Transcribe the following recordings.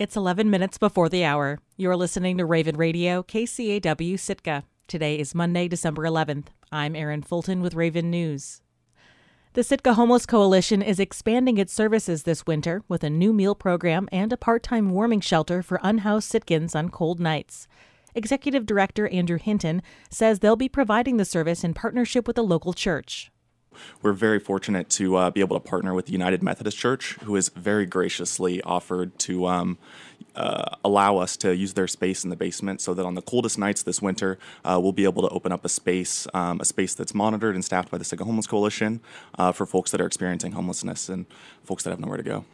It's 11 minutes before the hour. You're listening to Raven Radio, KCAW Sitka. Today is Monday, December 11th. I'm Erin Fulton with Raven News. The Sitka Homeless Coalition is expanding its services this winter with a new meal program and a part time warming shelter for unhoused Sitkans on cold nights. Executive Director Andrew Hinton says they'll be providing the service in partnership with a local church. We're very fortunate to uh, be able to partner with the United Methodist Church, who has very graciously offered to um, uh, allow us to use their space in the basement so that on the coldest nights this winter, uh, we'll be able to open up a space, um, a space that's monitored and staffed by the Sitka Homeless Coalition uh, for folks that are experiencing homelessness and folks that have nowhere to go.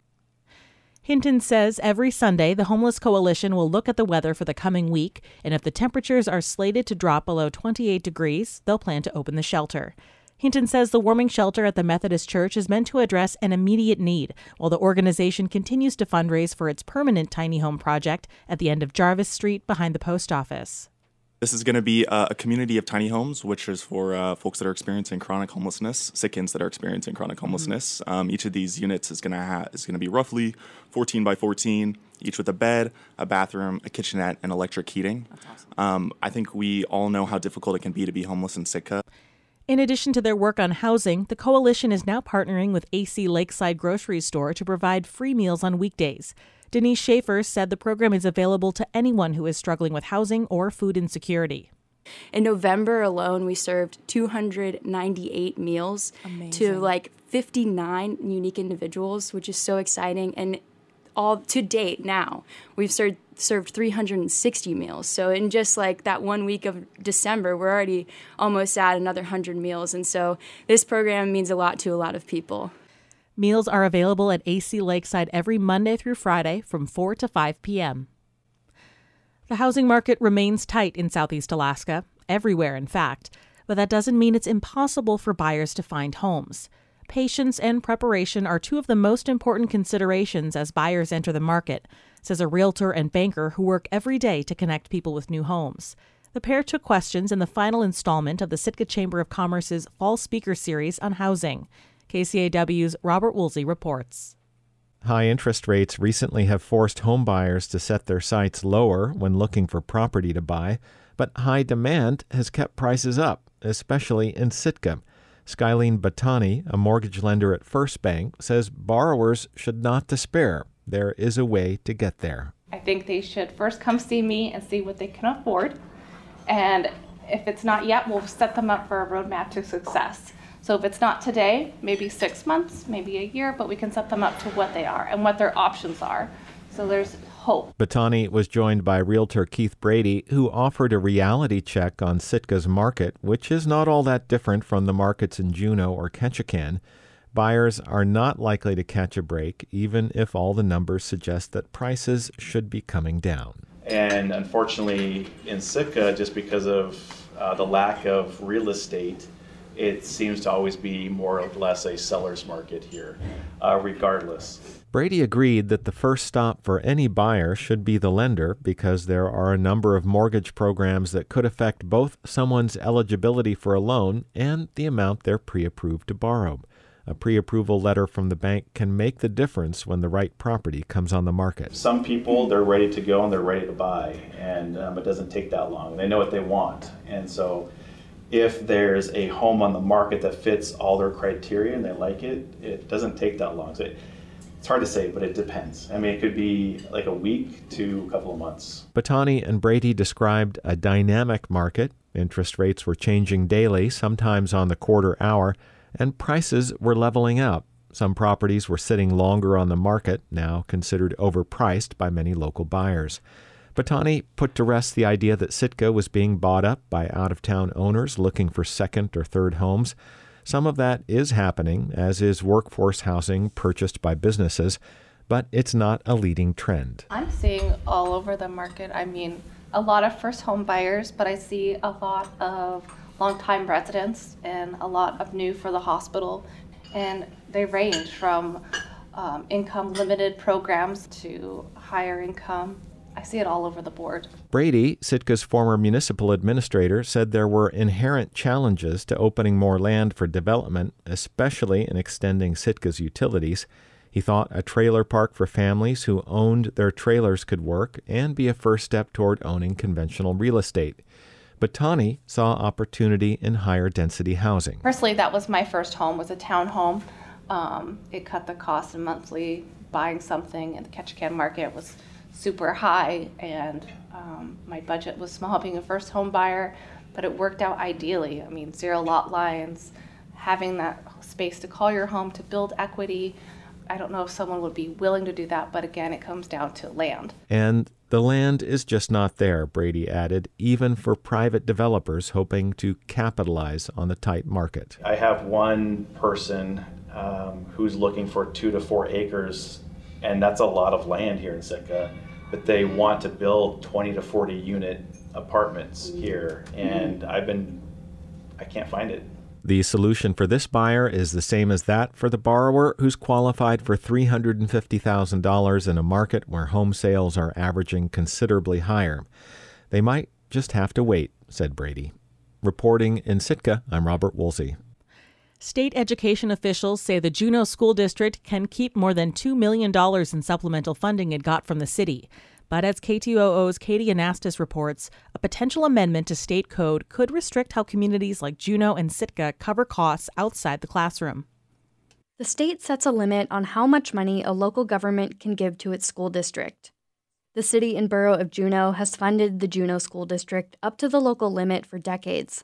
Hinton says every Sunday the Homeless Coalition will look at the weather for the coming week, and if the temperatures are slated to drop below 28 degrees, they'll plan to open the shelter. Hinton says the warming shelter at the Methodist Church is meant to address an immediate need, while the organization continues to fundraise for its permanent tiny home project at the end of Jarvis Street behind the post office. This is going to be a, community of tiny homes, which is for uh, folks that are experiencing chronic homelessness, Sitkans that are experiencing chronic homelessness. Mm-hmm. Um, each of these units is going to ha- is going to be roughly 14 by 14, each with a bed, a bathroom, a kitchenette, and electric heating. Awesome. Um, I think we all know how difficult it can be to be homeless in Sitka. In addition to their work on housing, the coalition is now partnering with AC Lakeside Grocery Store to provide free meals on weekdays. Denise Schaefer said the program is available to anyone who is struggling with housing or food insecurity. In November alone, we served 298 meals Amazing. to like 59 unique individuals, which is so exciting. And all to date now, we've served served 360 meals. So in just like that one week of December, we're already almost at another 100 meals. And so this program means a lot to a lot of people. Meals are available at AC Lakeside every Monday through Friday from 4 to 5 p.m. The housing market remains tight in Southeast Alaska, everywhere in fact, but that doesn't mean it's impossible for buyers to find homes. Patience and preparation are two of the most important considerations as buyers enter the market, says a realtor and banker who work every day to connect people with new homes. The pair took questions in the final installment of the Sitka Chamber of Commerce's Fall Speaker Series on housing. KCAW's Robert Woolsey reports. High interest rates recently have forced homebuyers to set their sights lower when looking for property to buy, but high demand has kept prices up, especially in Sitka. Skyline Batani, a mortgage lender at First Bank, says borrowers should not despair there is a way to get there. I think they should first come see me and see what they can afford. And if it's not yet, we'll set them up for a roadmap to success. So if it's not today, maybe six months, maybe a year, but we can set them up to what they are and what their options are. So there's hope. Batani was joined by realtor Keith Brady, who offered a reality check on Sitka's market, which is not all that different from the markets in Juneau or Ketchikan. Buyers are not likely to catch a break, even if all the numbers suggest that prices should be coming down. And unfortunately, in Sitka, just because of uh, the lack of real estate, it seems to always be more or less a seller's market here, uh, regardless. Brady agreed that the first stop for any buyer should be the lender because there are a number of mortgage programs that could affect both someone's eligibility for a loan and the amount they're pre approved to borrow. A pre approval letter from the bank can make the difference when the right property comes on the market. Some people, they're ready to go and they're ready to buy, and um, it doesn't take that long. They know what they want. And so, if there's a home on the market that fits all their criteria and they like it, it doesn't take that long. So it, it's hard to say, but it depends. I mean, it could be like a week to a couple of months. Batani and Brady described a dynamic market. Interest rates were changing daily, sometimes on the quarter hour and prices were leveling out. Some properties were sitting longer on the market, now considered overpriced by many local buyers. Batani put to rest the idea that Sitka was being bought up by out of town owners looking for second or third homes. Some of that is happening, as is workforce housing purchased by businesses, but it's not a leading trend. I'm seeing all over the market. I mean, a lot of first home buyers, but I see a lot of longtime residents and a lot of new for the hospital. And they range from um, income limited programs to higher income. I see it all over the board. Brady, Sitka's former municipal administrator, said there were inherent challenges to opening more land for development, especially in extending Sitka's utilities. He thought a trailer park for families who owned their trailers could work and be a first step toward owning conventional real estate. But Tani saw opportunity in higher density housing. Personally, that was my first home, was a townhome. Um, it cut the cost of monthly buying something in the Ketchikan market was super high, and um, my budget was small being a first home buyer, but it worked out ideally. I mean, zero lot lines, having that space to call your home, to build equity. I don't know if someone would be willing to do that, but again, it comes down to land. And the land is just not there, Brady added, even for private developers hoping to capitalize on the tight market. I have one person um, who's looking for two to four acres, and that's a lot of land here in Sitka. But they want to build 20 to 40 unit apartments mm-hmm. here, and I've been, I can't find it. The solution for this buyer is the same as that for the borrower who's qualified for $350,000 in a market where home sales are averaging considerably higher. They might just have to wait, said Brady. Reporting in Sitka, I'm Robert Woolsey. State education officials say the Juneau School District can keep more than $2 million in supplemental funding it got from the city. But as KTOO's Katie Anastas reports, a potential amendment to state code could restrict how communities like Juneau and Sitka cover costs outside the classroom. The state sets a limit on how much money a local government can give to its school district. The city and borough of Juneau has funded the Juneau School District up to the local limit for decades.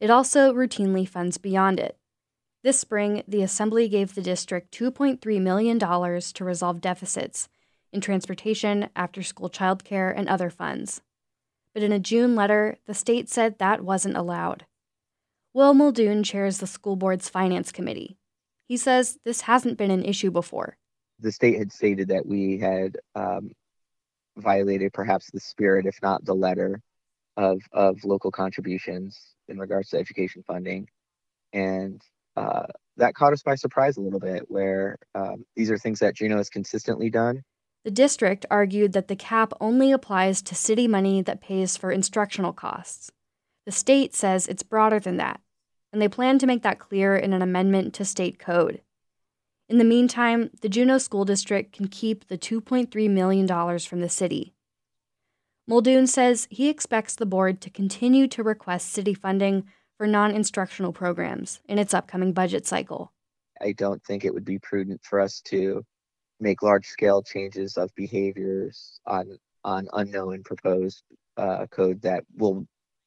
It also routinely funds beyond it. This spring, the Assembly gave the district $2.3 million to resolve deficits in transportation, after school childcare, and other funds. But in a June letter, the state said that wasn't allowed. Will Muldoon chairs the school board's finance committee. He says this hasn't been an issue before. The state had stated that we had um, violated perhaps the spirit, if not the letter, of, of local contributions in regards to education funding. And uh, that caught us by surprise a little bit, where um, these are things that Juneau has consistently done. The district argued that the cap only applies to city money that pays for instructional costs. The state says it's broader than that, and they plan to make that clear in an amendment to state code. In the meantime, the Juneau School District can keep the $2.3 million from the city. Muldoon says he expects the board to continue to request city funding for non instructional programs in its upcoming budget cycle. I don't think it would be prudent for us to make large scale changes of behaviors on on unknown proposed uh, code that will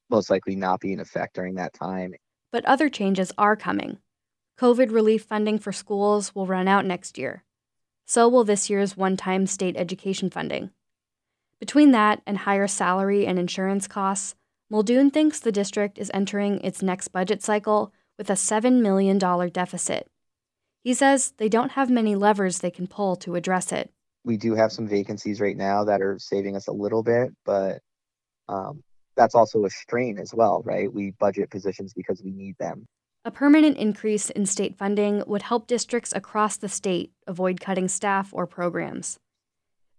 most likely not be in effect during that time. But other changes are coming. COVID relief funding for schools will run out next year. So will this year's one time state education funding. Between that and higher salary and insurance costs, Muldoon thinks the district is entering its next budget cycle with a $7 million deficit. He says they don't have many levers they can pull to address it. We do have some vacancies right now that are saving us a little bit, but um, that's also a strain as well, right? We budget positions because we need them. A permanent increase in state funding would help districts across the state avoid cutting staff or programs.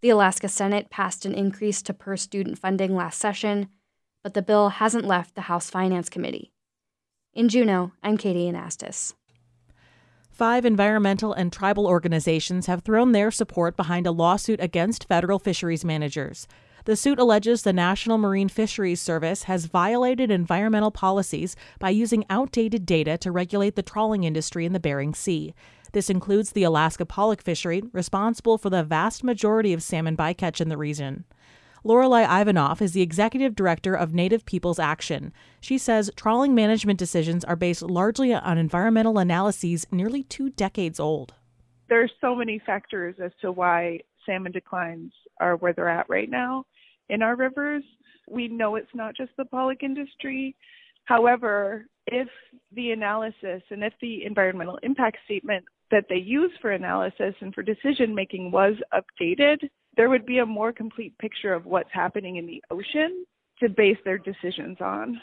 The Alaska Senate passed an increase to per student funding last session, but the bill hasn't left the House Finance Committee. In Juneau, I'm Katie Anastas. Five environmental and tribal organizations have thrown their support behind a lawsuit against federal fisheries managers. The suit alleges the National Marine Fisheries Service has violated environmental policies by using outdated data to regulate the trawling industry in the Bering Sea. This includes the Alaska pollock fishery, responsible for the vast majority of salmon bycatch in the region. Lorelei Ivanoff is the executive director of Native Peoples Action. She says trawling management decisions are based largely on environmental analyses nearly two decades old. There are so many factors as to why salmon declines are where they're at right now in our rivers. We know it's not just the pollock industry. However, if the analysis and if the environmental impact statement that they use for analysis and for decision making was updated, there would be a more complete picture of what's happening in the ocean to base their decisions on.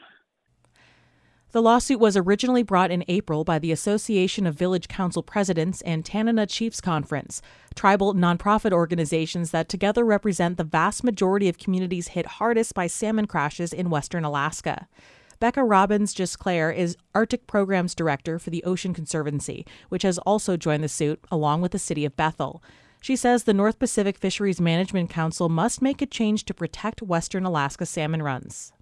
The lawsuit was originally brought in April by the Association of Village Council Presidents and Tanana Chiefs Conference, tribal nonprofit organizations that together represent the vast majority of communities hit hardest by salmon crashes in western Alaska. Becca Robbins Gisclair is Arctic Programs Director for the Ocean Conservancy, which has also joined the suit along with the city of Bethel. She says the North Pacific Fisheries Management Council must make a change to protect western Alaska salmon runs.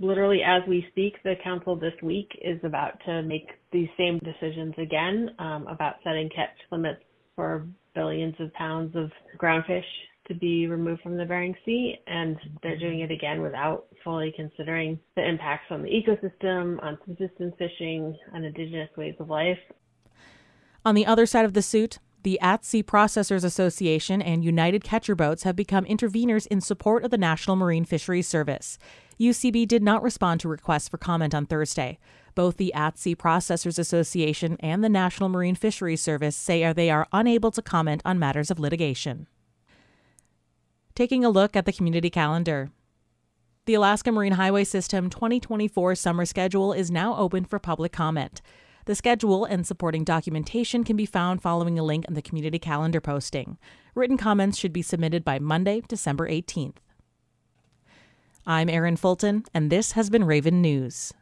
Literally, as we speak, the council this week is about to make these same decisions again um, about setting catch limits for billions of pounds of groundfish to be removed from the Bering Sea, and they're doing it again without fully considering the impacts on the ecosystem, on subsistence fishing, on indigenous ways of life. On the other side of the suit, the At Sea Processors Association and United Catcher Boats have become interveners in support of the National Marine Fisheries Service. UCB did not respond to requests for comment on Thursday. Both the At Sea Processors Association and the National Marine Fisheries Service say they are unable to comment on matters of litigation. Taking a look at the community calendar. The Alaska Marine Highway System 2024 summer schedule is now open for public comment. The schedule and supporting documentation can be found following a link in the community calendar posting. Written comments should be submitted by Monday, December 18th. I'm Erin Fulton, and this has been Raven News.